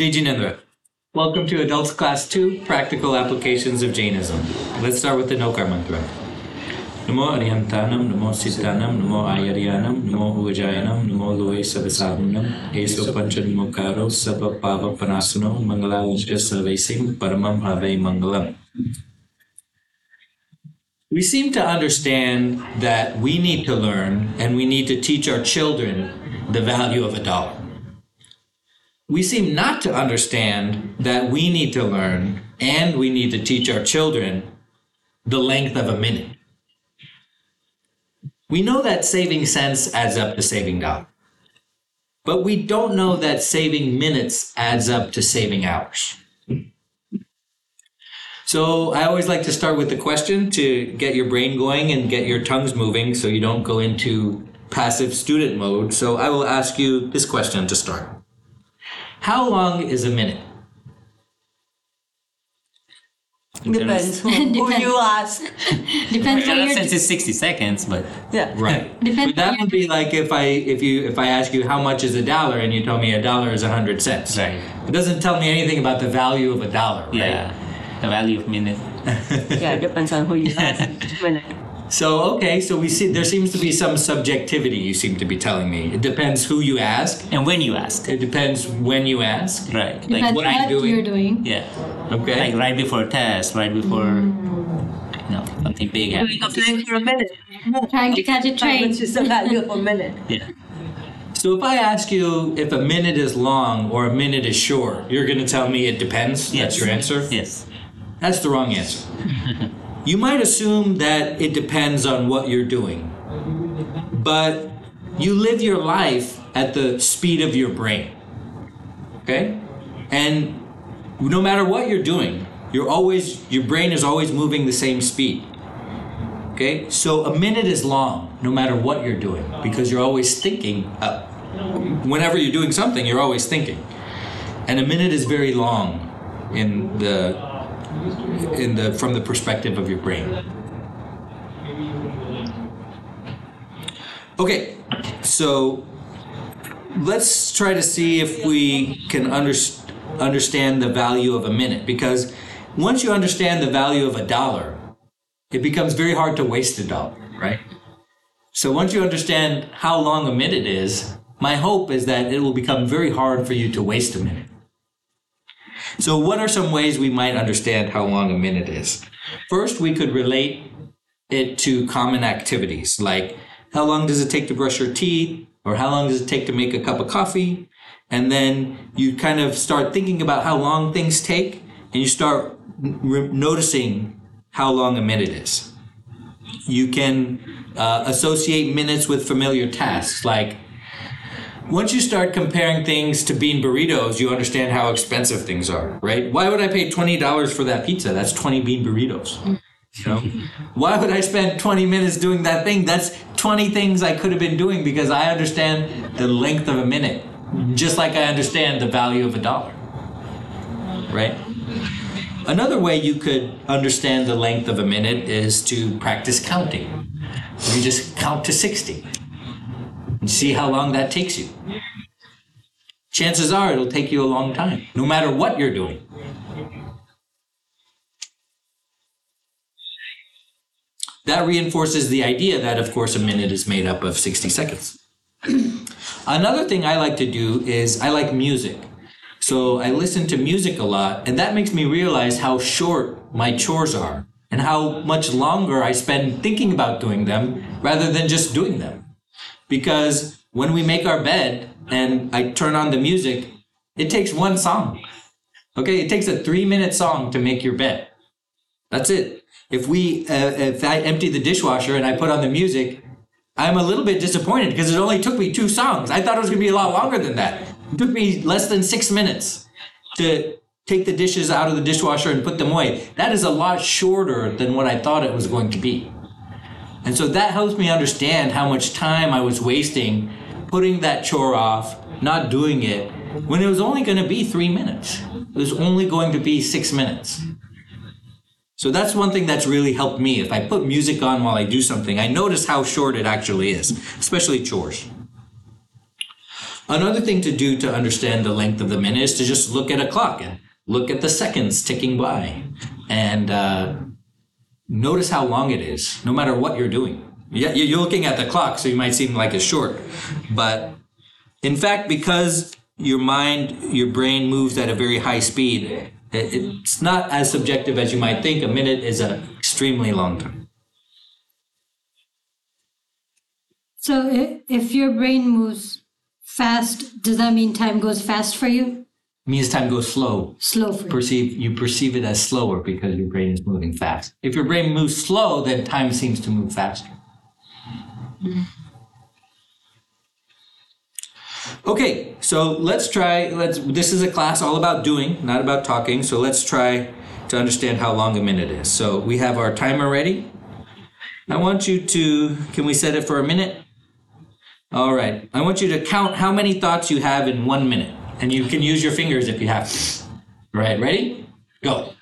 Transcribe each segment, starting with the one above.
Jai Jinendra. Welcome to Adults Class 2, Practical Applications of Jainism. Let's start with the Nokar Mantra. Namo Arihantanam, Namo Siddhanam, Namo Ayariyanam, Namo Uvajjhayanam, Namo Loe Sabasabunam, Eso Panchanmokaro, Sabha Pava Panasuno, Mangalavajra Sarvesim, Paramam Ave Mangalam. We seem to understand that we need to learn and we need to teach our children the value of a dollar. We seem not to understand that we need to learn and we need to teach our children the length of a minute. We know that saving cents adds up to saving dollars, but we don't know that saving minutes adds up to saving hours. So I always like to start with the question to get your brain going and get your tongues moving so you don't go into passive student mode. So I will ask you this question to start. How long is a minute? Depends who, who you ask. Depends Yeah, on your since it's 60 seconds, but Yeah. Right. Depends that on would be like if I if you if I ask you how much is a dollar and you tell me a dollar is a hundred cents. Right. It doesn't tell me anything about the value of a dollar, right? yeah, the value of minute. Yeah, depends on who you ask. Minute. So okay, so we see there seems to be some subjectivity. You seem to be telling me it depends who you ask. And when you ask, It depends when you ask. right? Like depends what what, I'm doing. you're doing. yeah, Okay. like right before a test, right before mm. you know something big happens. Applying for a minute. Trying to catch a train. Which is the value of a minute. Yeah, so if I ask you if a minute is long or a minute is short, you're going to tell me it depends. That's your answer. yes, That's the wrong answer. you might assume that it depends on what you're doing, but you live your life at the speed of your brain. Okay? And no matter what you're doing, you're always your brain is always moving the same speed. Okay? So a minute is long no matter what you're doing because you're always thinking whenever you're doing something, you're always thinking. And a minute is very long in the in the from the perspective of your brain. Okay, so let's try to see if we can under, understand the value of a minute because once you understand the value of a dollar, it becomes very hard to waste a dollar, right? So once you understand how long a minute is, my hope is that it will become very hard for you to waste a minute. So, what are some ways we might understand how long a minute is? First, we could relate it to common activities like how long does it take to brush your teeth, or how long does it take to make a cup of coffee? And then you kind of start thinking about how long things take, and you start re- noticing how long a minute is. You can uh, associate minutes with familiar tasks like once you start comparing things to bean burritos, you understand how expensive things are, right? Why would I pay twenty dollars for that pizza? That's twenty bean burritos. You know, why would I spend twenty minutes doing that thing? That's twenty things I could have been doing because I understand the length of a minute, just like I understand the value of a dollar, right? Another way you could understand the length of a minute is to practice counting. You just count to sixty and see how long that takes you. Chances are it'll take you a long time, no matter what you're doing. That reinforces the idea that, of course, a minute is made up of 60 seconds. Another thing I like to do is I like music. So I listen to music a lot, and that makes me realize how short my chores are and how much longer I spend thinking about doing them rather than just doing them because when we make our bed and I turn on the music, it takes one song. Okay, it takes a three minute song to make your bed. That's it. If we, uh, if I empty the dishwasher and I put on the music, I'm a little bit disappointed because it only took me two songs. I thought it was gonna be a lot longer than that. It took me less than six minutes to take the dishes out of the dishwasher and put them away. That is a lot shorter than what I thought it was going to be. And so that helps me understand how much time I was wasting putting that chore off, not doing it, when it was only going to be three minutes. It was only going to be six minutes. So that's one thing that's really helped me. If I put music on while I do something, I notice how short it actually is, especially chores. Another thing to do to understand the length of the minute is to just look at a clock and look at the seconds ticking by and uh, notice how long it is, no matter what you're doing. Yeah, you're looking at the clock, so you might seem like it's short, but in fact, because your mind, your brain moves at a very high speed, it's not as subjective as you might think. A minute is an extremely long time. So if your brain moves fast, does that mean time goes fast for you? Means time goes slow. Slow? Perceive you perceive it as slower because your brain is moving fast. If your brain moves slow, then time seems to move faster. Okay, so let's try. Let's. This is a class all about doing, not about talking. So let's try to understand how long a minute is. So we have our timer ready. I want you to. Can we set it for a minute? All right. I want you to count how many thoughts you have in one minute, and you can use your fingers if you have to. Right. Ready? Go.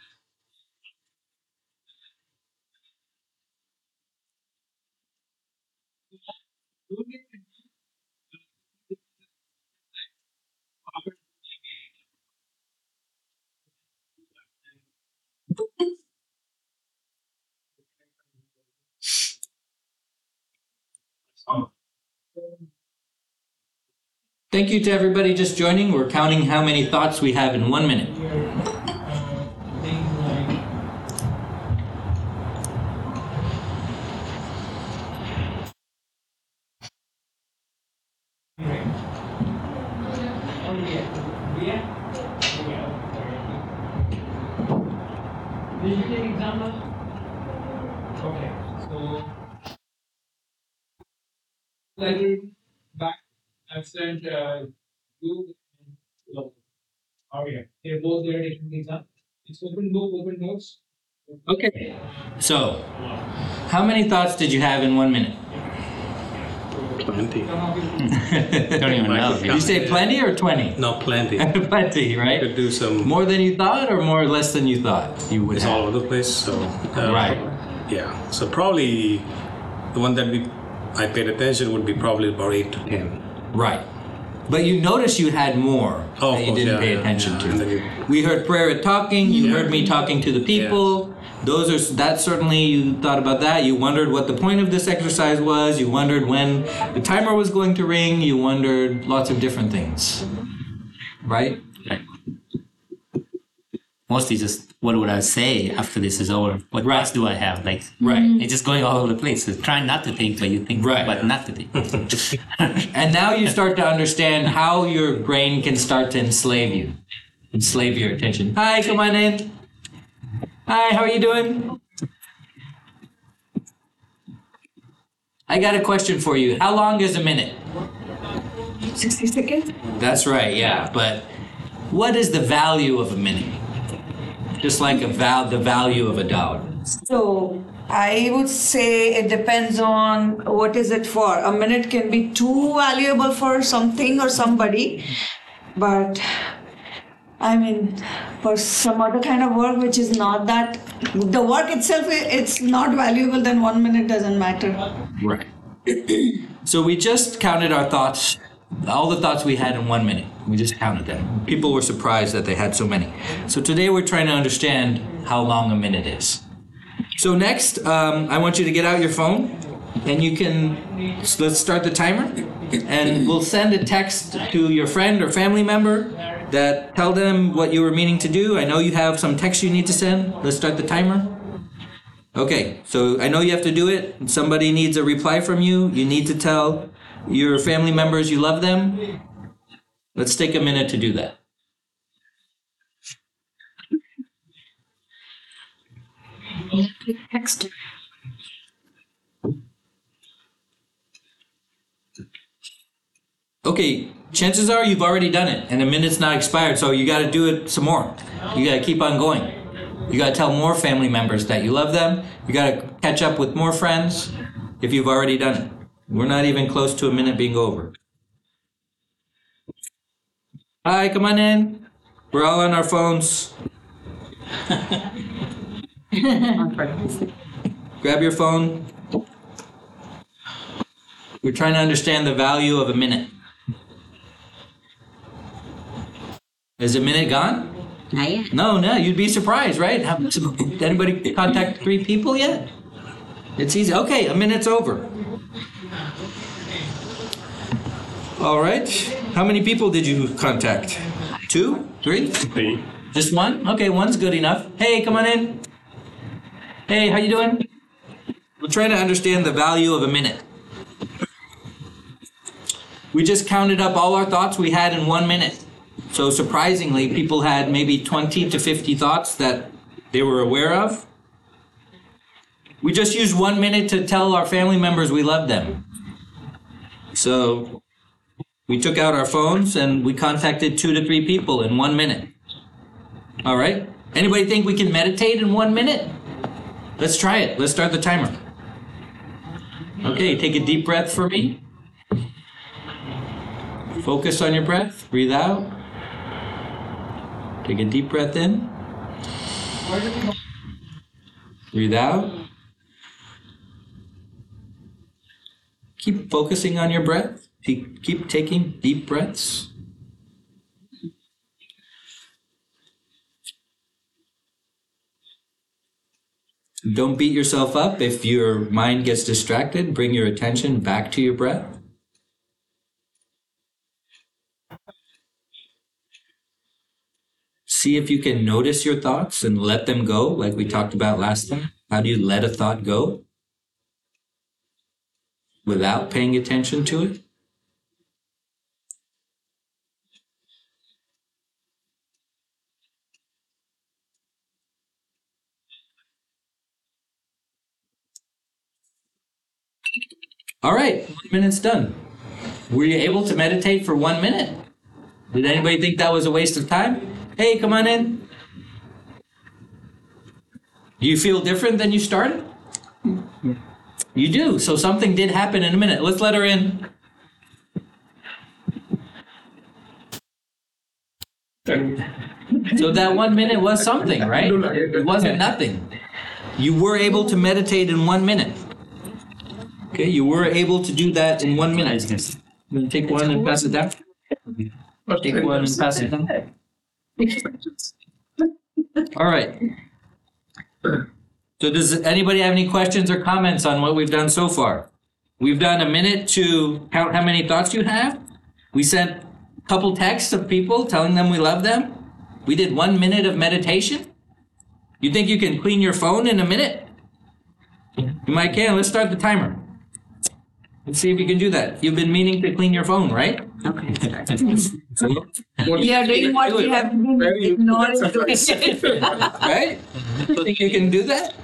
Thank you to everybody just joining. We're counting how many thoughts we have in one minute. Did you take exam now? Okay, so. Like back, I've uh, you and Love. Oh yeah, they're both there taking the exam. It's open book, open notes. Okay. So, how many thoughts did you have in one minute? Plenty. Don't even know. Did you say plenty or 20? No, plenty. plenty, right? Could do some. More than you thought or more or less than you thought you would It's have? all over the place. So. uh, Right. Yeah. So probably the one that we I paid attention would be probably about eight to ten. Right. But you noticed you had more Oh, that you course, didn't yeah, pay yeah, attention yeah. to. And then you- We heard prayer at talking. You heard me talking to the people. Those are that certainly you thought about that. You wondered what the point of this exercise was. You wondered when the timer was going to ring. You wondered lots of different things. Right? Right. Mostly just what would I say after this is over? What Right. thoughts do I have? Like Right. Mm-hmm. it's just going all over the place. So trying not to think, but you think, Right. but not to think. And now you start to understand how your brain can start to enslave you, enslave your attention. Hi, come on in. Hi, how are you doing? I got a question for you. How long is a minute? 60 seconds? That's right, yeah. But what is the value of a minute? Just like a val- the value of a dollar. So I would say it depends on what is it for. A minute can be too valuable for something or somebody, but I mean, for some other kind of work which is not that, the work itself, it's not valuable, then one minute doesn't matter. Right. so we just counted our thoughts, all the thoughts we had in one minute. We just counted them. People were surprised that they had so many. So today we're trying to understand how long a minute is. So next, um, I want you to get out your phone, and you can so let's start the timer, and we'll send a text to your friend or family member that tell them what you were meaning to do. I know you have some text you need to send. Let's start the timer. Okay, so I know you have to do it. Somebody needs a reply from you. You need to tell your family members you love them. Let's take a minute to do that. Okay, chances are you've already done it and a minute's not expired, so you got to do it some more. You got to keep on going. You got to tell more family members that you love them. You got to catch up with more friends if you've already done it. We're not even close to a minute being over. Hi, come on in. We're all on our phones. Grab your phone. We're trying to understand the value of a minute. Is a minute gone? Not yet. No, no, you'd be surprised, right? Have, did anybody contact three people yet? It's easy. Okay, a minute's over. All right. How many people did you contact? Two? Three? Three. Just one? Okay, one's good enough. Hey, come on in. Hey, how you doing? We're trying to understand the value of a minute. We just counted up all our thoughts we had in one minute. So surprisingly, people had maybe 20 to 50 thoughts that they were aware of. We just used one minute to tell our family members we love them. So we took out our phones and we contacted two to three people in one minute. All right? Anybody think we can meditate in one minute? Let's try it. Let's start the timer. Okay, take a deep breath for me. Focus on your breath. Breathe out. Take a deep breath in. Breathe out. Keep focusing on your breath. Keep, keep taking deep breaths. Don't beat yourself up if your mind gets distracted. Bring your attention back to your breath. See if you can notice your thoughts and let them go, like we talked about last time. How do you let a thought go without paying attention to it? All right, one minute's done. Were you able to meditate for one minute? Did anybody think that was a waste of time? Hey, come on in. Do you feel different than you started? You do. So something did happen in a minute. Let's let her in. So that one minute was something, right? It wasn't nothing. You were able to meditate in one minute. Okay, you were able to do that in one minute. I'm gonna take one and pass it down? Take one and pass it down. All right. So does anybody have any questions or comments on what we've done so far? We've done a minute to count how many thoughts you have. We sent a couple texts of people telling them we love them. We did one minute of meditation. You think you can clean your phone in a minute? You might can. Let's start the timer. Let's see if you can do that. You've been meaning to clean your phone, right? Okay. We are doing what we have been ignoring. right? You think you can do that?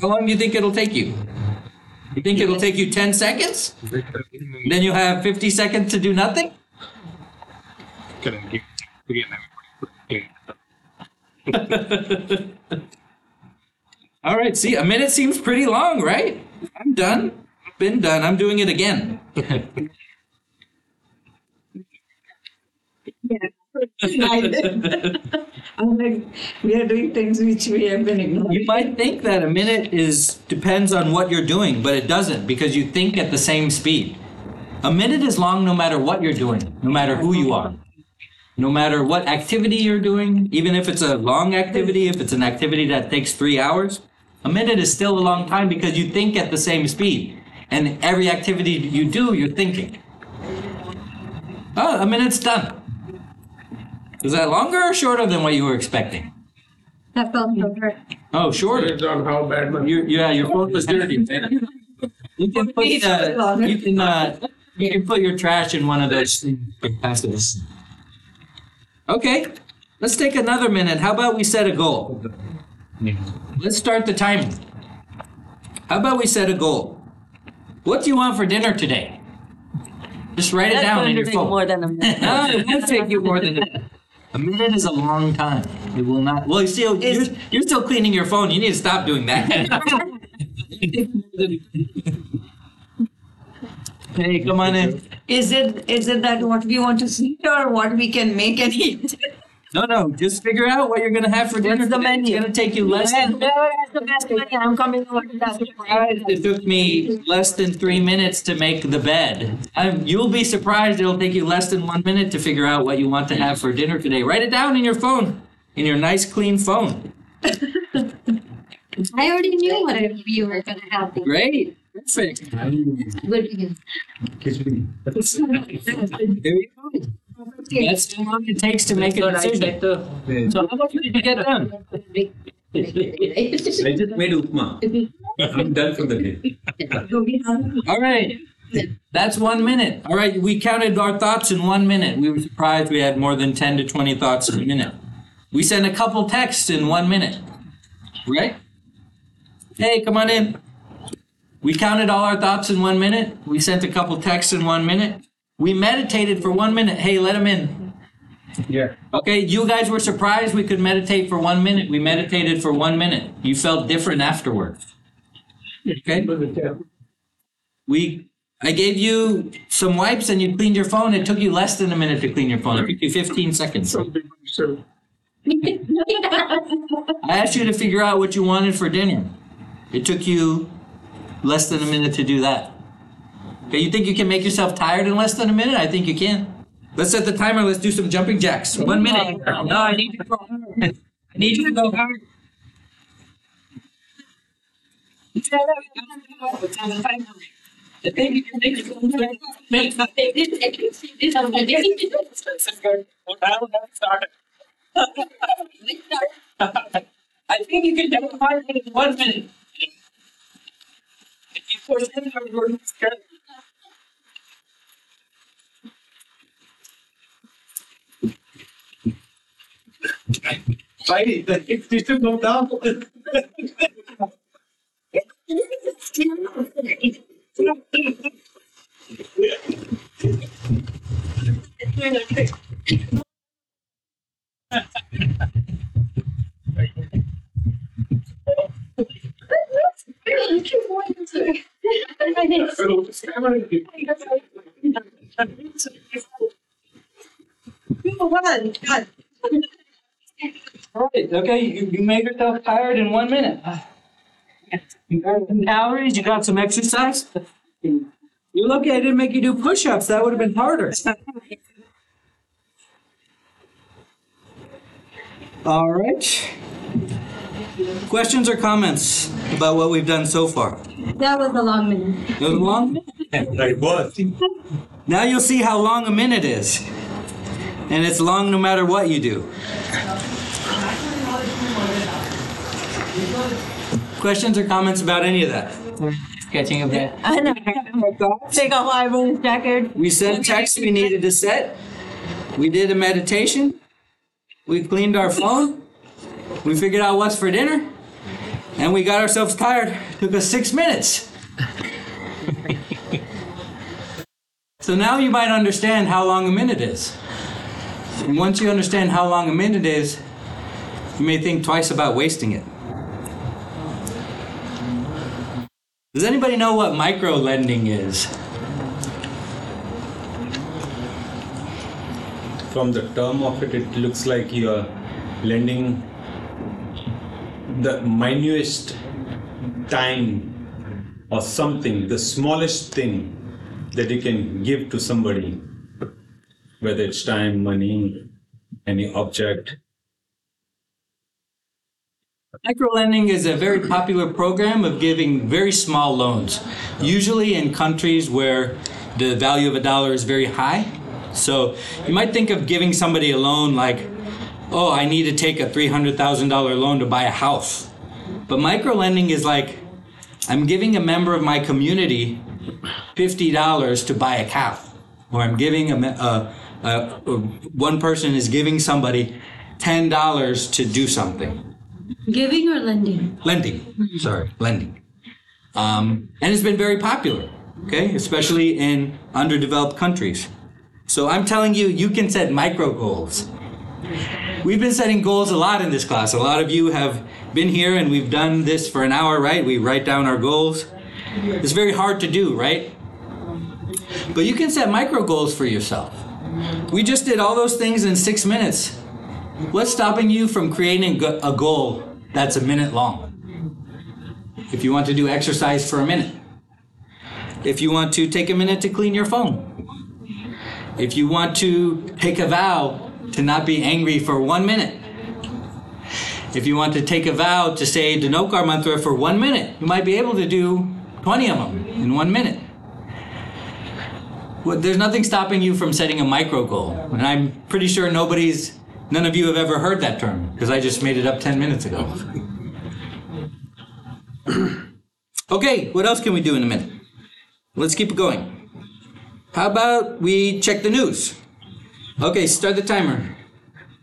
How long do you think it'll take you? You think it'll take you 10 seconds? Then you'll have 50 seconds to do nothing? All right, see, a minute seems pretty long, right? I'm done. Been done. I'm doing it again. I'm like, we are doing things which we have been ignoring. You might think that a minute is depends on what you're doing, but it doesn't because you think at the same speed. A minute is long no matter what you're doing, no matter who you are. No matter what activity you're doing, even if it's a long activity, if it's an activity that takes 3 hours, a minute is still a long time because you think at the same speed. And every activity you do, you're thinking. Oh, a minute's done. Is that longer or shorter than what you were expecting? That felt shorter. Oh, shorter. Based on how bad my You, yeah, your phone was dirty. You can put, uh, you can, uh, you can put your trash in one of those things. and pass this. Okay, let's take another minute. How about we set a goal? Let's start the timer. How about we set a goal? What do you want for dinner today? Just write it That's down in your take phone. more than a minute. No, it won't take you more than a minute. A minute is a long time. It will not. Well, you still, oh, you're, you're still cleaning your phone. You need to stop doing that. hey, come on in. Is it is it that what we want to see or what we can make and eat? No, no, just figure out what you're gonna have for dinner. What's the today. menu? It's gonna take you less than. Whoever has the best money, I'm coming over to that. It took me less than three minutes to make the bed. I'm, you'll be surprised it'll take you less than one minute to figure out what you want to have for dinner today. Write it down in your phone, in your nice clean phone. I already knew what you were gonna have. Great. Perfect. Good begin. There you go. That's how long it takes to make a decision. So how much did you get done? I just made upma. I'm done for the day. All right. That's one minute. All right. We counted our thoughts in one minute. We were surprised we had more than 10 to 20 thoughts in a minute. We sent a couple texts in one minute. Right? Hey, come on in. We counted all our thoughts in one minute. We sent a couple texts in one minute. We meditated for one minute. Hey, let them in. Yeah. Okay, you guys were surprised we could meditate for one minute. We meditated for one minute. You felt different afterwards. Okay? We I gave you some wipes and you cleaned your phone. It took you less than a minute to clean your phone. It took you 15 seconds. I asked you to figure out what you wanted for dinner. It took you less than a minute to do that. Okay, you think you can make yourself tired in less than a minute? I think you can. Let's set the timer. Let's do some jumping jacks. One minute. Oh, no, I need to go hard. I need you to go hard. I think you can make I think you can do it in one minute. If you push in hard, we're scared. Right, it needs to go down. Right, okay, you, you made yourself tired in one minute. You got some calories, you got some exercise. You're lucky I didn't make you do push-ups, that would have been harder. All right. Questions or comments about what we've done so far? That was a long minute. It was long? It was. Now you'll see how long a minute is. And it's long no matter what you do. Questions or comments about any of that? Catching a bit. I know. Take off Ivan's jacket. We sent texts we needed to set. We did a meditation. We cleaned our phone. We figured out what's for dinner. And we got ourselves tired. Took us six minutes. so now you might understand how long a minute is. And once you understand how long a minute is, you may think twice about wasting it. Does anybody know what micro lending is? From the term of it, it looks like you're lending the minutest time or something, the smallest thing that you can give to somebody, whether it's time, money, any object. Microlending is a very popular program of giving very small loans, usually in countries where the value of a dollar is very high. So you might think of giving somebody a loan like, oh, I need to take a $300,000 loan to buy a house. But microlending is like, I'm giving a member of my community $50 to buy a cow. Or I'm giving a, a, a, a one person is giving somebody $10 to do something Giving or lending? lending. Sorry, lending. Um, and it's been very popular, okay, especially in underdeveloped countries. So I'm telling you, you can set micro goals. We've been setting goals a lot in this class. A lot of you have been here and we've done this for an hour, right? We write down our goals. It's very hard to do, right? But you can set micro goals for yourself. We just did all those things in six minutes. What's stopping you from creating a goal that's a minute long? If you want to do exercise for a minute, if you want to take a minute to clean your phone, if you want to take a vow to not be angry for one minute, if you want to take a vow to say Dinokar mantra for one minute, you might be able to do 20 of them in one minute. Well, there's nothing stopping you from setting a micro goal. And I'm pretty sure nobody's, none of you have ever heard that term because I just made it up 10 minutes ago. okay, what else can we do in a minute? Let's keep it going. How about we check the news? Okay, start the timer.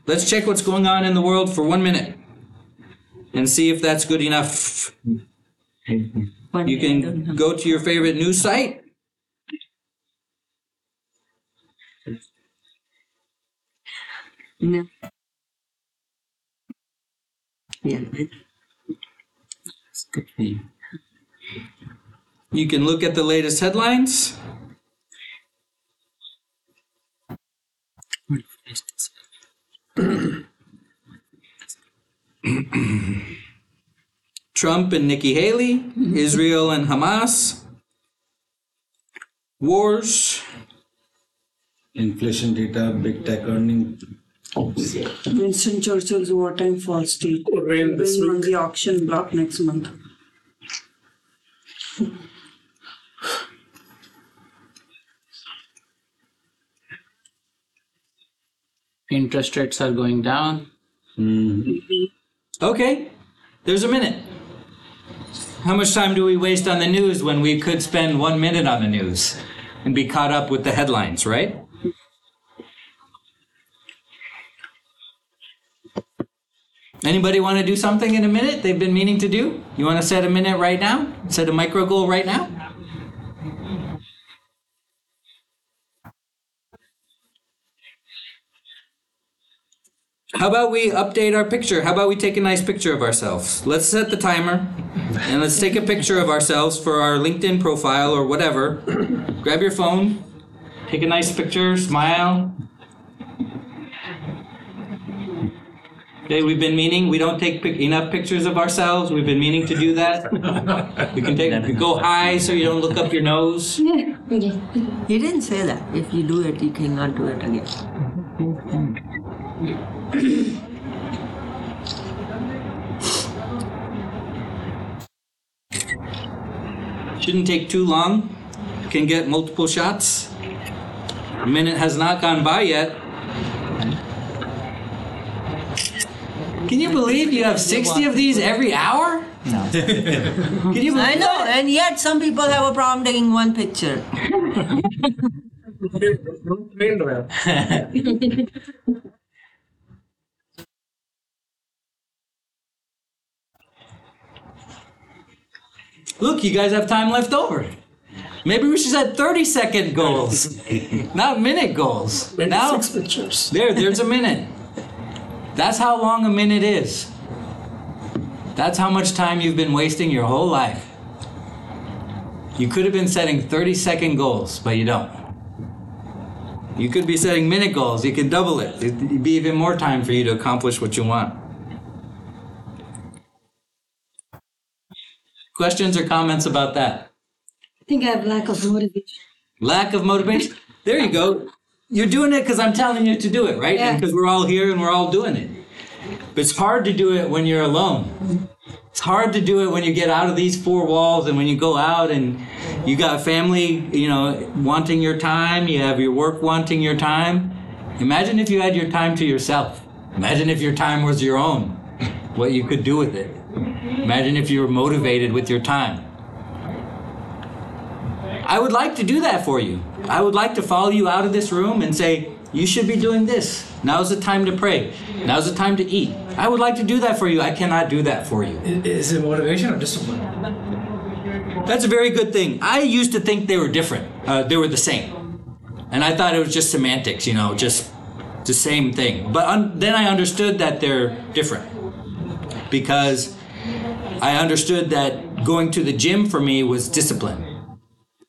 Let's check what's going on in the world for one minute and see if that's good enough. You can go to your favorite news site. No. Yeah. It's good for you. You can look at the latest headlines. Trump and Nikki Haley, mm-hmm. Israel and Hamas, wars, Inflation data, big tech earning. Winston Churchill's wartime false state. Oh, rain this Going on the auction block next month. Interest rates are going down. Mm-hmm. Okay, there's a minute. How much time do we waste on the news when we could spend one minute on the news and be caught up with the headlines, right? Anybody want to do something in a minute they've been meaning to do? You want to set a minute right now? Set a micro goal right now? How about we update our picture? How about we take a nice picture of ourselves? Let's set the timer and let's take a picture of ourselves for our LinkedIn profile or whatever. Grab your phone, take a nice picture, smile. Okay, we've been meaning we don't take pic- enough pictures of ourselves. We've been meaning to do that. We can take we go high so you don't look up your nose. He didn't say that. If you do it, you cannot do it again. Shouldn't take too long. Can get multiple shots. A minute has not gone by yet. Can you believe you have 60 of these every hour? No. Can you believe I know, that? and yet some people have a problem taking one picture. Rain well. Look, you guys have time left over. Maybe we should set 30 second goals, not minute goals. Now, pictures. there, there's a minute. That's how long a minute is. That's how much time you've been wasting your whole life. You could have been setting 30 second goals, but you don't. You could be setting minute goals. You can double it. It'd be even more time for you to accomplish what you want. Questions or comments about that? I think I have lack of motivation. Lack of motivation. There you go. You're doing it because I'm telling you to do it, right? Yeah. because we're all here and we're all doing it. But it's hard to do it when you're alone. It's hard to do it when you get out of these four walls and when you go out and you got family, you know, wanting your time, you have your work wanting your time. Imagine if you had your time to yourself. Imagine if your time was your own, what you could do with it. Imagine if you were motivated with your time. I would like to do that for you. I would like to follow you out of this room and say, you should be doing this. Now's the time to pray. Now's the time to eat. I would like to do that for you. I cannot do that for you. Is it motivation or discipline? That's a very good thing. I used to think they were different. Uh, they were the same. And I thought it was just semantics, you know, just the same thing. But un- then I understood that they're different. Because I understood that going to the gym for me was discipline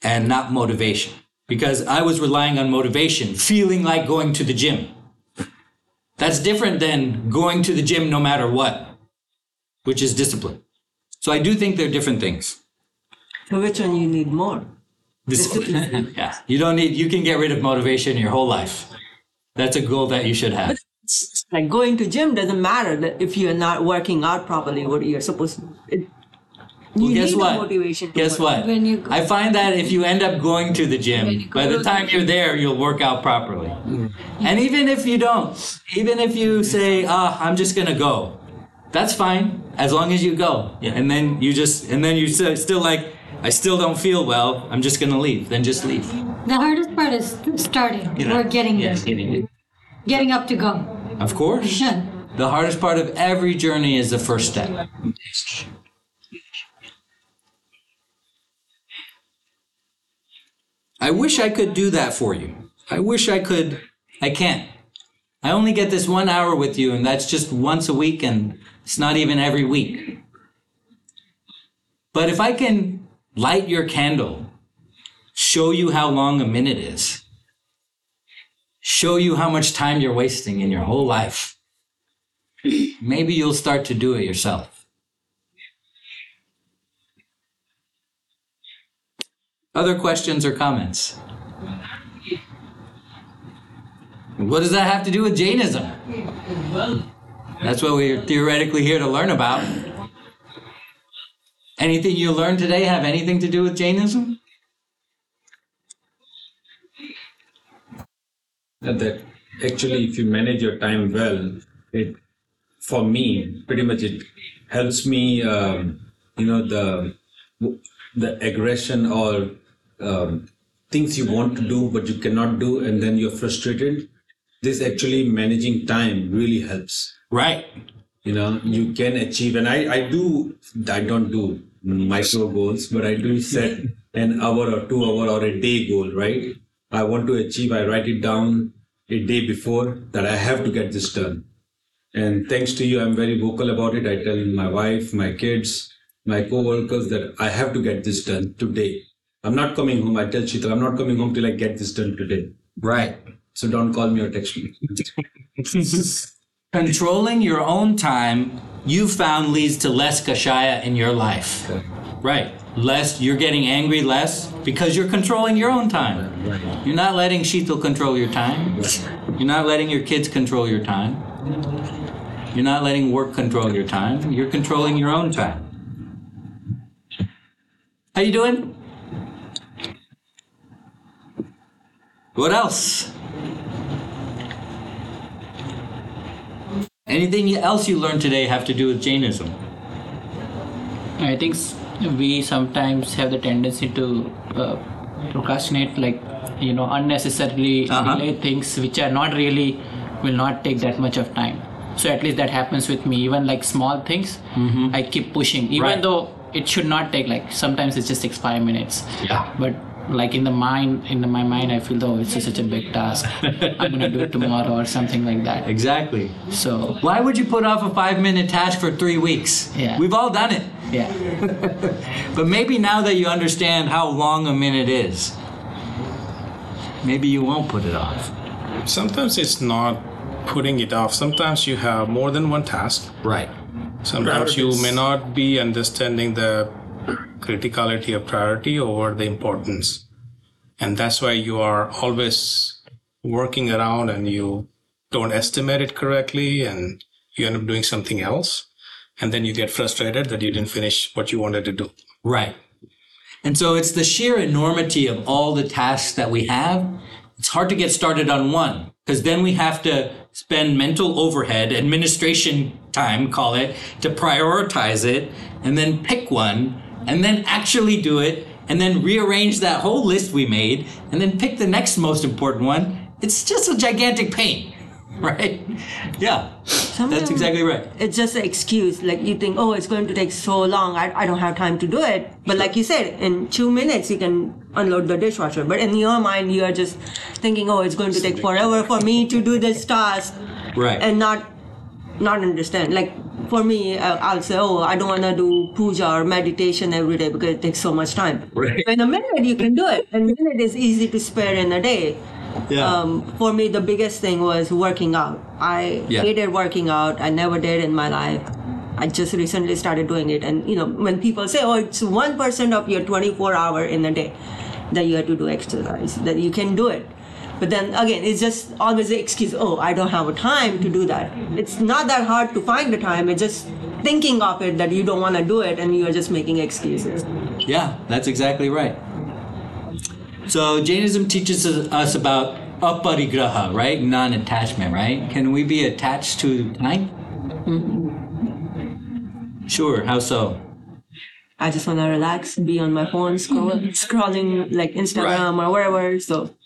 and not motivation. Because I was relying on motivation, feeling like going to the gym. That's different than going to the gym no matter what, which is discipline. So I do think they're different things. So which one you need more? Discipline. yeah. You don't need, you can get rid of motivation your whole life. That's a goal that you should have. Like going to gym doesn't matter if you're not working out properly what you're supposed to. It, Well, you guess need what? motivation. to Guess work. what? When you go- I find that if you end up going to the gym, by the to time you're there, you'll work out properly. And even if you don't, even if you say, "Ah, I'm just gonna go," that's fine as long as you go. Yeah. And then you just, and then you still like, I still don't feel well. I'm just gonna leave. Then just leave. The hardest part is starting or getting there, getting it. getting up to go. Of course. The hardest part of every journey is the first step. I wish I could do that for you. I wish I could. I can't. I only get this one hour with you, and that's just once a week, and it's not even every week. But if I can light your candle, show you how long a minute is, show you how much time you're wasting in your whole life, maybe you'll start to do it yourself. Other questions or comments? What does that have to do with Jainism? That's what we're theoretically here to learn about. Anything you learned today have anything to do with Jainism? That actually, if you manage your time well, it for me pretty much it helps me. Um, you know the the aggression or um, things you want to do but you cannot do, and then you're frustrated. This actually managing time really helps. Right. You know, you can achieve, and I I do I don't do micro goals, but I do set an hour or two hour or a day goal. Right. I want to achieve. I write it down a day before that I have to get this done. And thanks to you, I'm very vocal about it. I tell my wife, my kids, my co-workers that I have to get this done today. I'm not coming home. I tell Sheetal, I'm not coming home till I get this done today. Right. So don't call me or text me. Controlling your own time, you found leads to less kashaya in your life. Right. Less, you're getting angry less because you're controlling your own time. You're not letting Sheetal control your time. You're not letting your kids control your time. You're not letting work control your time. You're controlling your own time. How you doing? What else? Anything else you learned today have to do with Jainism? I think we sometimes have the tendency to uh, procrastinate, like you know, unnecessarily Uh-huh. delay things which are not really will not take that much of time. So at least that happens with me. Even like small things, I keep pushing, even Mm-hmm. Right. though it should not take like sometimes it just takes five minutes. Yeah. But like in the mind, in my mind, I feel though it's such a big task. I'm gonna do it tomorrow or something like that. Exactly. So Why would you put off a five minute task for three weeks? Yeah. We've all done it. yeah. But maybe now that you understand how long a minute is, maybe you won't put it off. Sometimes it's not putting it off. Sometimes you have more than one task. Right. Sometimes you may not be understanding the criticality of priority over the importance. And that's why you are always working around and you don't estimate it correctly and you end up doing something else. And then you get frustrated that you didn't finish what you wanted to do. Right. And so it's the sheer enormity of all the tasks that we have. It's hard to get started on one because then we have to spend mental overhead, administration time, call it, to prioritize it and then pick one and then actually do it and then rearrange that whole list we made and then pick the next most important one. It's just a gigantic pain, right? Yeah. That's exactly right. It's just an excuse. Like you think, oh, it's going to take so long. I, I don't have time to do it. But like you said, in two minutes you can unload the dishwasher. But in your mind, you are just thinking, oh, it's going to take forever for me to do this task, Right. and not not understand. Like for me, uh, I'll say, oh, I don't want to do puja or meditation every day because it takes so much time. Right. In a minute, you can do it. And minute is easy to spare in a day. Yeah. um, for me, the biggest thing was working out. I Yeah. hated working out. I never did in my life. I just recently started doing it. And, you know, when people say, oh, it's 1% of your 24 hour in a day that you have to do exercise, that you can do it. But then again, it's just always the excuse, oh, I don't have a time to do that. Mm-hmm. It's not that hard to find the time. It's just thinking of it that you don't want to do it and you're just making excuses. Yeah, that's exactly right. So Jainism teaches us about aparigraha, right? Non-attachment, right? Can we be attached to time? Mm-hmm. Sure. How so? I just want to relax, be on my phone, scroll, scrolling like Instagram or wherever. So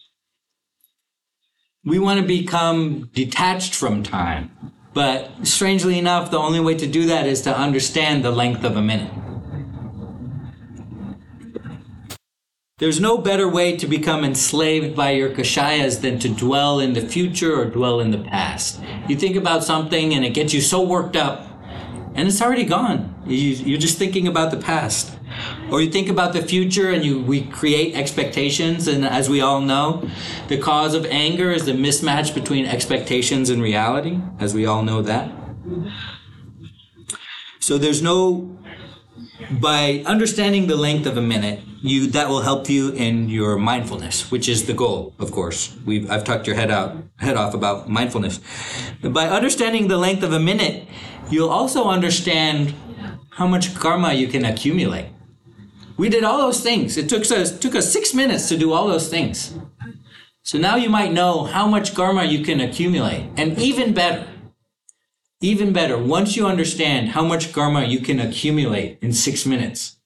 We want to become detached from time. But strangely enough, the only way to do that is to understand the length of a minute. There's no better way to become enslaved by your kashayas than to dwell in the future or dwell in the past. You think about something and it gets you so worked up, and it's already gone. You, you're just thinking about the past. Or you think about the future and you we create expectations, and as we all know, the cause of anger is the mismatch between expectations and reality, as we all know that. So there's no by understanding the length of a minute, you that will help you in your mindfulness, which is the goal, of course. We've I've talked your head out head off about mindfulness. By understanding the length of a minute, you'll also understand how much karma you can accumulate. We did all those things. It took us took us six minutes to do all those things. So now you might know how much karma you can accumulate. And even better, even better, once you understand how much karma you can accumulate in six minutes,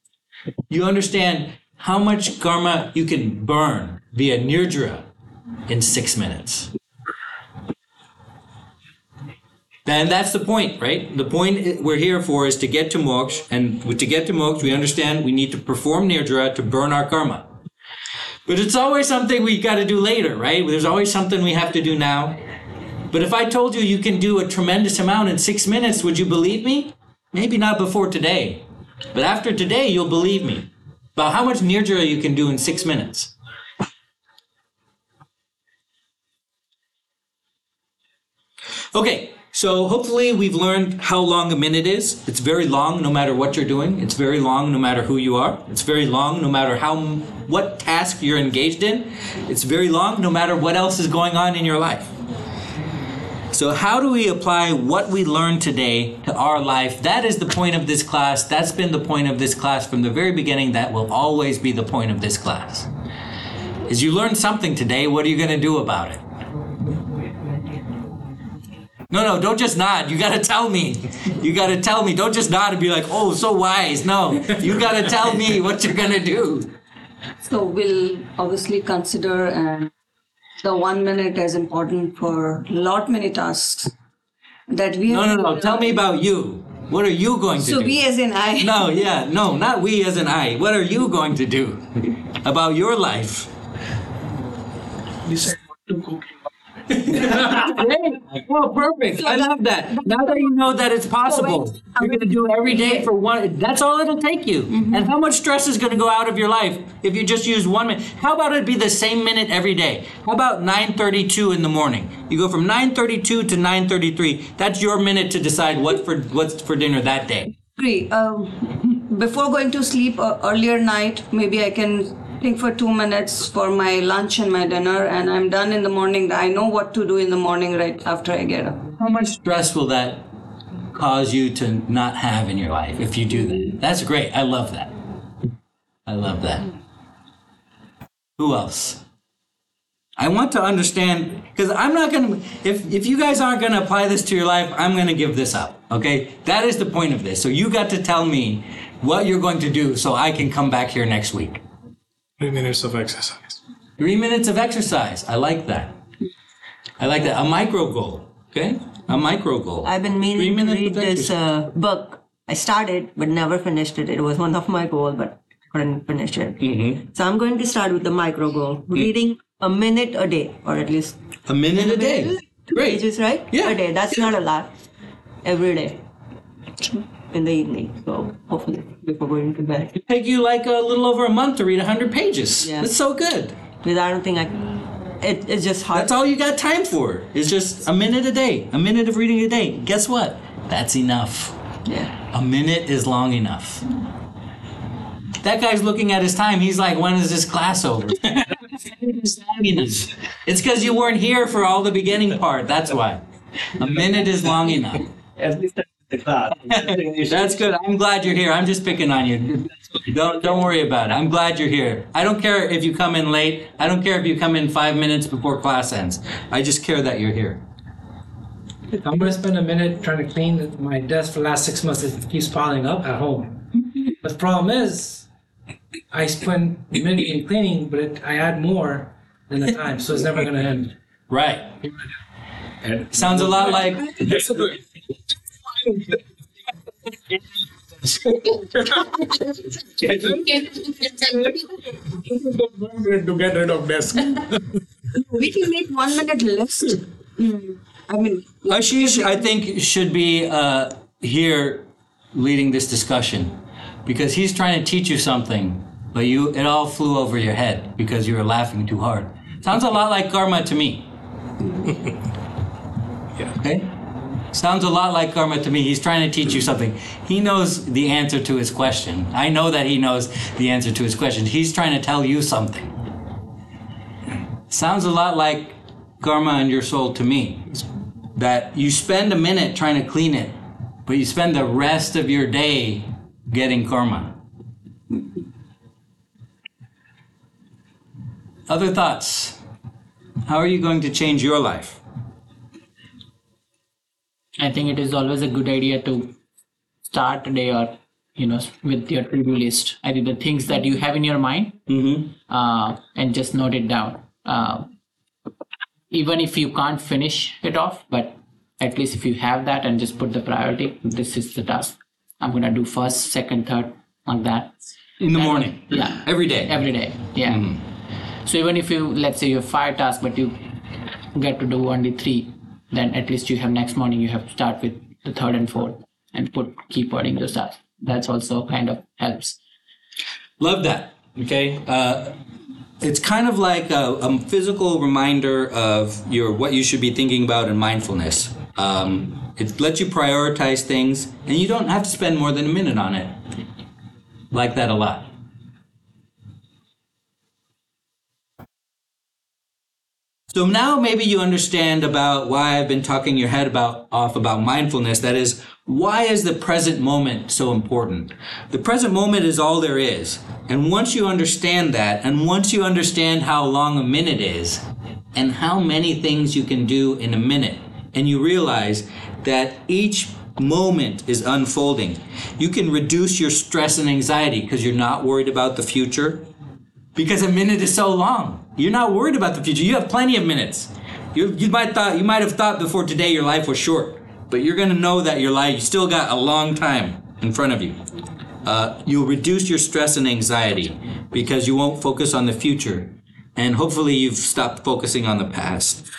you understand how much karma you can burn via nirjara in six minutes. And that's the point, right? The point we're here for is to get to moksha, and to get to moksha, we understand we need to perform nirjara to burn our karma. But it's always something we got to do later, right? There's always something we have to do now. But if I told you you can do a tremendous amount in six minutes, would you believe me? Maybe not before today. But after today, you'll believe me about how much nirjara you can do in six minutes. Okay, so hopefully we've learned how long a minute is. It's very long no matter what you're doing. It's very long no matter who you are. It's very long no matter how what task you're engaged in. It's very long no matter what else is going on in your life. So, how do we apply what we learned today to our life? That is the point of this class. That's been the point of this class from the very beginning. That will always be the point of this class. Is you learned something today, what are you going to do about it? No, no, don't just nod. You got to tell me. You got to tell me. Don't just nod and be like, oh, so wise. No, you got to tell me what you're going to do. So we'll obviously consider uh, the one minute as important for a lot many tasks that we No, no, no. Tell me about you. What are you going to So do? So we as in I. No, yeah, no, not we as an I. What are you going to do about your life? Decide what to cook. Oh, perfect. I love that. Now that you know that it's possible, you're going to do it every day for one. That's all it'll take you. And how much stress is going to go out of your life if you just use one minute? How about it be the same minute every day? How about 9:32 in the morning? You go from 9:32 to 9:33. That's your minute to decide what for what's for dinner that day. agree. Um, before going to sleep uh, earlier night, maybe I can think for two minutes for my lunch and my dinner, and I'm done in the morning. I know what to do in the morning right after I get up. How much stress will that cause you to not have in your life if you do that? That's great. I love that. I love that. Who else? I want to understand because I'm not going to, if, if you guys aren't going to apply this to your life, I'm going to give this up. Okay? That is the point of this. So you got to tell me what you're going to do so I can come back here next week. Three minutes of exercise. Three minutes of exercise. I like that. I like that. A micro goal. Okay? A micro goal. I've been Three meaning to read this uh, book. I started but never finished it. It was one of my goals, but couldn't finish it. Mm-hmm. So I'm going to start with the micro goal, reading a minute a day, or at least A minute a day. two Great. pages, right? Yeah. A day. That's not a lot. Every day. In the evening. So hopefully before going to bed. Take you like a little over a month to read 100 pages. Yeah. That's so good. Because I don't think I it, it's just hard. That's all you got time for. It's just a minute a day, a minute of reading a day. Guess what? That's enough. Yeah. A minute is long enough. That guy's looking at his time. He's like, when is this class over? it's. It's because you weren't here for all the beginning part. That's why. A minute is long enough. At least that's the class. That's good. I'm glad you're here. I'm just picking on you. Don't don't worry about it. I'm glad you're here. I don't care if you come in late. I don't care if you come in five minutes before class ends. I just care that you're here. I'm gonna spend a minute trying to clean my desk for the last six months. It keeps piling up at home. But the problem is, I spend a minute in cleaning, but it, I add more than the time, so it's never gonna end. Right. And Sounds a lot like to get rid of desk. We can make one minute list. Mm, I mean, Ashish. I think should be uh, here leading this discussion because he's trying to teach you something, but you it all flew over your head because you were laughing too hard. Sounds a lot like karma to me. Yeah. Okay? Sounds a lot like karma to me. He's trying to teach you something. He knows the answer to his question. I know that he knows the answer to his question. He's trying to tell you something. Sounds a lot like karma and your soul to me. That you spend a minute trying to clean it, but you spend the rest of your day getting karma. Other thoughts? How are you going to change your life? I think it is always a good idea to start a day or you know with your to-do list. I think the things that you have in your mind, Mm-hmm. uh, and just note it down. Uh, even if you can't finish it off, but at least if you have that and just put the priority, this is the task I'm gonna do first, second, third, like that. In the And- morning. Yeah. Every day. Every day. Yeah. So even if you let's say you have five tasks, but you get to do only three, then at least you have next morning you have to start with the third and fourth and put keep wording those. That's also kind of helps. Love that. Okay. Uh, it's kind of like a, a physical reminder of your what you should be thinking about in mindfulness. Um, it lets you prioritize things, and you don't have to spend more than a minute on it. Like that a lot. So now maybe you understand about why I've been talking your head about off about mindfulness. That is, why is the present moment so important? The present moment is all there is. And once you understand that, and once you understand how long a minute is, and how many things you can do in a minute, and you realize that each moment is unfolding, you can reduce your stress and anxiety because you're not worried about the future because a minute is so long. You're not worried about the future. You have plenty of minutes. You, you might thought you might have thought before today your life was short, but you're gonna know that your life you still got a long time in front of you. Uh, you'll reduce your stress and anxiety because you won't focus on the future, and hopefully you've stopped focusing on the past.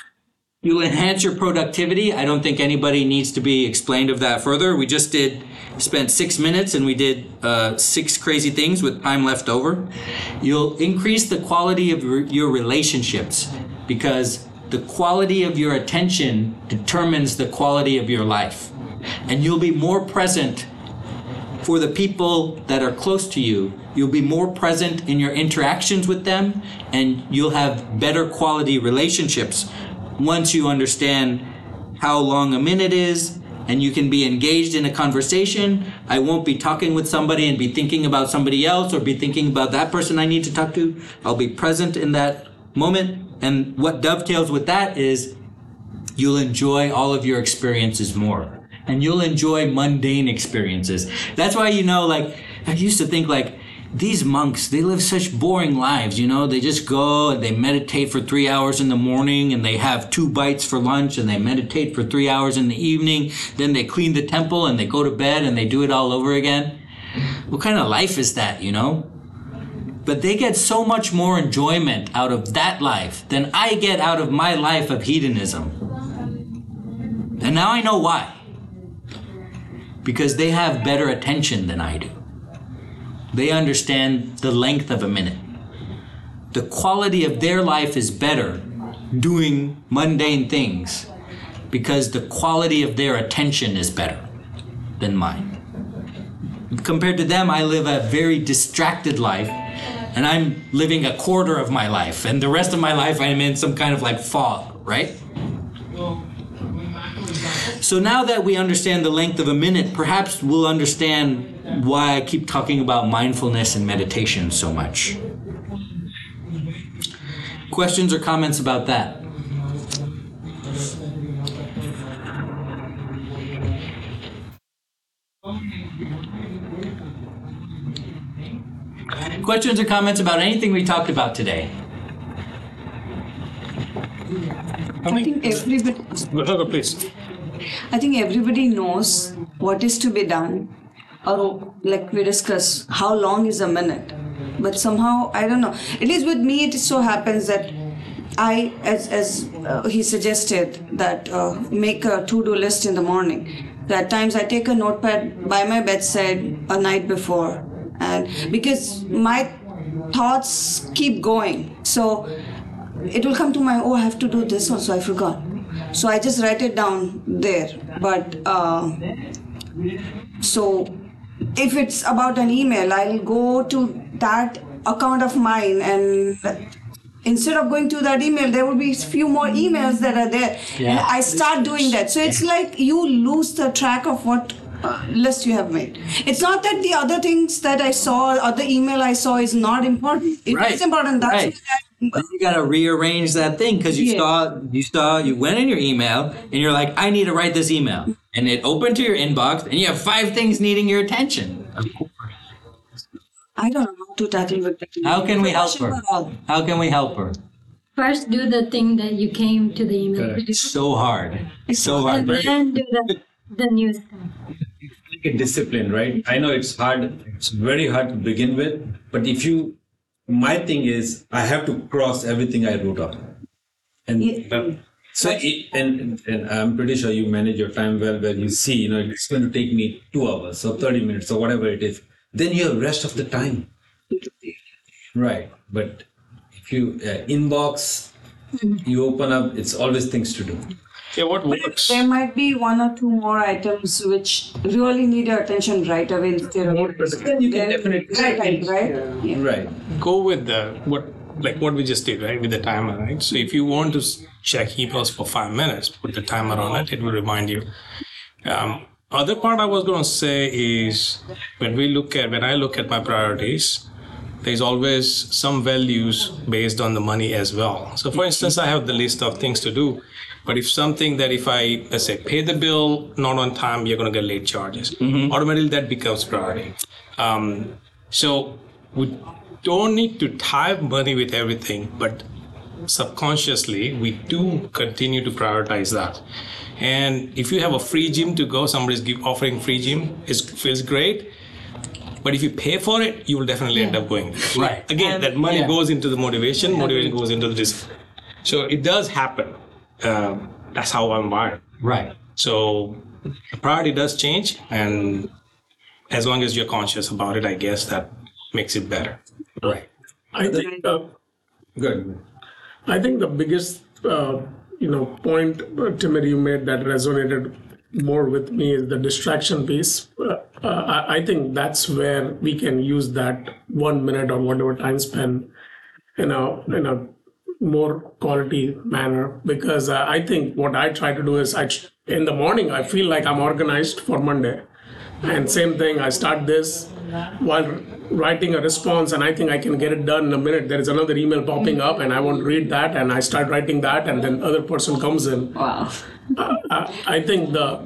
You'll enhance your productivity. I don't think anybody needs to be explained of that further. We just did spent six minutes and we did uh, six crazy things with time left over. You'll increase the quality of your relationships because the quality of your attention determines the quality of your life, and you'll be more present for the people that are close to you. You'll be more present in your interactions with them, and you'll have better quality relationships once you understand how long a minute is and you can be engaged in a conversation. I won't be talking with somebody and be thinking about somebody else or be thinking about that person I need to talk to. I'll be present in that moment. And what dovetails with that is you'll enjoy all of your experiences more and you'll enjoy mundane experiences that's why you know like i used to think like these monks they live such boring lives you know they just go and they meditate for three hours in the morning and they have two bites for lunch and they meditate for three hours in the evening then they clean the temple and they go to bed and they do it all over again what kind of life is that you know but they get so much more enjoyment out of that life than I get out of my life of hedonism. And now I know why. Because they have better attention than I do. They understand the length of a minute. The quality of their life is better doing mundane things because the quality of their attention is better than mine. Compared to them, I live a very distracted life and I'm living a quarter of my life, and the rest of my life I'm in some kind of like fog, right? So now that we understand the length of a minute, perhaps we'll understand why I keep talking about mindfulness and meditation so much. Questions or comments about that? Questions or comments about anything we talked about today? I think everybody, Go please. I think everybody knows what is to be done, or like we discuss, how long is a minute. But somehow I don't know. At least with me, it so happens that I, as as uh, he suggested, that uh, make a to-do list in the morning. At times I take a notepad by my bedside a night before, and because my thoughts keep going, so it will come to my oh I have to do this also I forgot. So I just write it down there. But uh, so if it's about an email, I'll go to that account of mine and instead of going to that email, there will be few more emails that are there. And I start doing that. So it's like you lose the track of what uh, list you have made. It's not that the other things that I saw, other email I saw is not important. It is Right. important. That's Right. What Then you gotta rearrange that thing because you Yeah. saw you saw you went in your email and you're like, I need to write this email. And it opened to your inbox and you have five things needing your attention. I don't know how to tackle with that. How can we help her? Question at all. How can we help her? First, do the thing that you came to the email to do, So hard. It's So hard. and then do the the new stuff. like a discipline, right? I know it's hard. It's very hard to begin with, but if you, my thing is, I have to cross everything I wrote up, and Yeah. so it, and and I'm pretty sure you manage your time well. Where you see, you know, it's going to take me two hours or thirty minutes or whatever it is. Then you have rest of the time, right? But if you uh, inbox, you open up, it's always things to do. Yeah, what works? There might be one or two more items which really need your attention right away instead of Then you can definitely right, right, right? Yeah. right. go with the what like what we just did right with the timer right so if you want to check emails for five minutes put the timer on it it will remind you um, other part i was going to say is when we look at when i look at my priorities there's always some values based on the money as well so for instance i have the list of things to do but if something that if i let's say pay the bill not on time you're going to get late charges automatically that becomes priority um, so we don't need to tie money with everything, but subconsciously we do continue to prioritize that. And if you have a free gym to go, somebody's give, offering free gym, it feels great. But if you pay for it, you will definitely end up going. Right. Again, that money yeah. goes into the motivation, motivation goes into the discipline. So it does happen. Um, that's how I'm wired. Right. So the priority does change, and as long as you're conscious about it, I guess that makes it better. Right. I think uh, Good. I think the biggest uh, you know point uh, Timothy you made that resonated more with me is the distraction piece. Uh, uh, I, I think that's where we can use that one minute or whatever time span in a in a more quality manner because uh, I think what I try to do is I in the morning I feel like I'm organized for Monday, and same thing I start this while writing a response and I think I can get it done in a minute. There is another email popping up and I won't read that and I start writing that and then other person comes in. Wow. I, I think the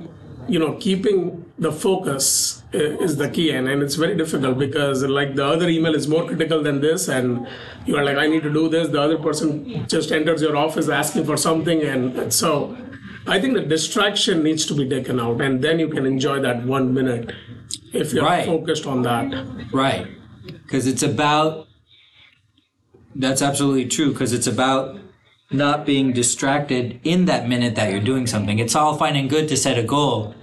you know keeping the focus is the key and, and it's very difficult because like the other email is more critical than this and you are like i need to do this the other person just enters your office asking for something and, so i think the distraction needs to be taken out and then you can enjoy that one minute if you're Right. focused on that Right. Because it's about, that's absolutely true, because it's about not being distracted in that minute that you're doing something. It's all fine and good to set a goal,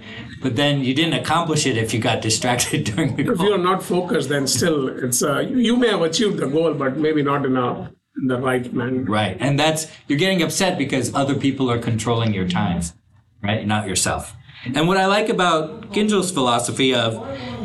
but then you didn't accomplish it if you got distracted during the if you are not focused then still it's uh, you, may have achieved the goal but maybe not in a in the right manner. Right. And that's, you're getting upset because other people are controlling your times, right? Not yourself. And what I like about Kinjal's philosophy of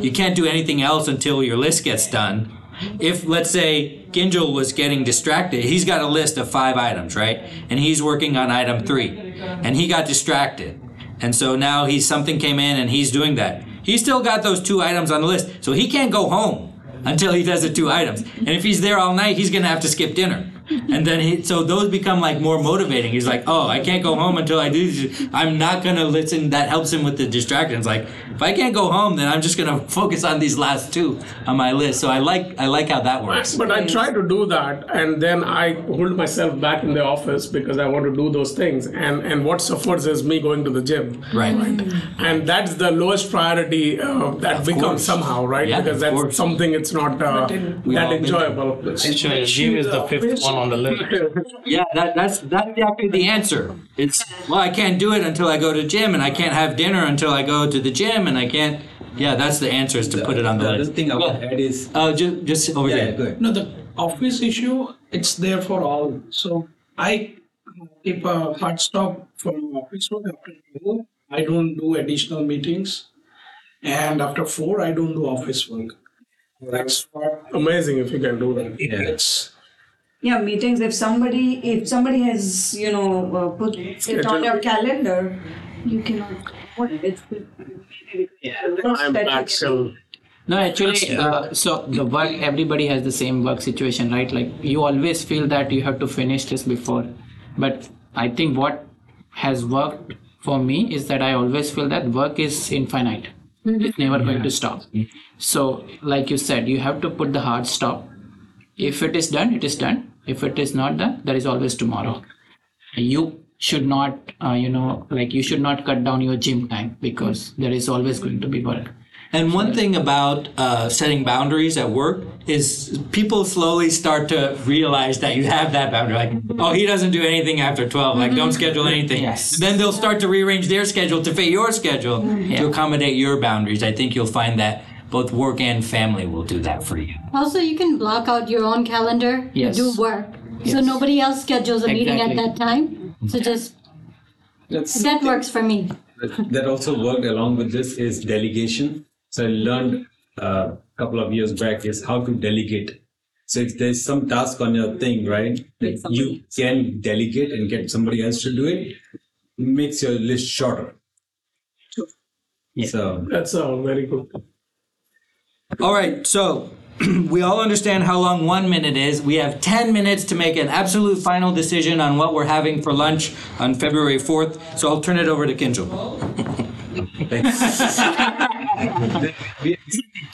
you can't do anything else until your list gets done. If, let's say, Kinjal was getting distracted, he's got a list of five items, right? And he's working on item three. And he got distracted. And so now he's something came in and he's doing that. He's still got those two items on the list. So he can't go home until he does the two items. And if he's there all night, he's gonna have to skip dinner. And then he, so those become like more motivating. He's like, oh, I can't go home until I do. this. I'm not gonna listen. That helps him with the distractions. Like, if I can't go home, then I'm just gonna focus on these last two on my list. So I like, I like how that works. But I try to do that, and then I hold myself back in the office because I want to do those things. And and what suffers is me going to the gym. Right. And that's the lowest priority uh, that becomes course. somehow, right? Yeah, because that's course. something it's not uh, that enjoyable. Actually, gym is the fifth one on the list. Yeah, that, that's that's actually the answer. It's well, I can't do it until I go to gym, and I can't have dinner until I go to the gym, and I can't. Yeah, that's the answer is to put it on the, list. the thing I Go would add is Uh, just, just over yeah, there. go. No, the office issue, it's there for all. So I keep a hard stop for office work after four. I don't do additional meetings. And after four, I don't do office work. That's what Amazing if you can do that. it's. Yeah, meetings. If somebody, if somebody has, you know, uh, put it on your calendar, you cannot. What it's. I'm back till No, actually, uh, so the work, everybody has the same work situation, right? Like you always feel that you have to finish this before. But I think what has worked for me is that I always feel that work is infinite. It's never going to stop. So, like you said, you have to put the hard stop. If it is done, it is done. If it is not done, there is always tomorrow. You should not, uh, you know, like you should not cut down your gym time because there is always going to be work. And one thing about uh, setting boundaries at work is people slowly start to realize that you have that boundary. Like, oh, he doesn't do anything after 12. Like, don't schedule anything. Yes. Then they'll start to rearrange their schedule to fit your schedule to accommodate your boundaries. I think you'll find that both work and family will do that for you. Also, you can block out your own calendar Yes. to do work. So nobody else schedules a meeting at that time. So just That's, that works for me. that also worked along with this is delegation. So I learned uh, a couple of years back is how to delegate. So if there's some task on your thing, right, that you can delegate and get somebody else to do it, makes your list shorter. So that's a very good. All right, so we all understand how long one minute is. We have 10 minutes to make an absolute final decision on what we're having for lunch on February 4th. So I'll turn it over to Kinjal.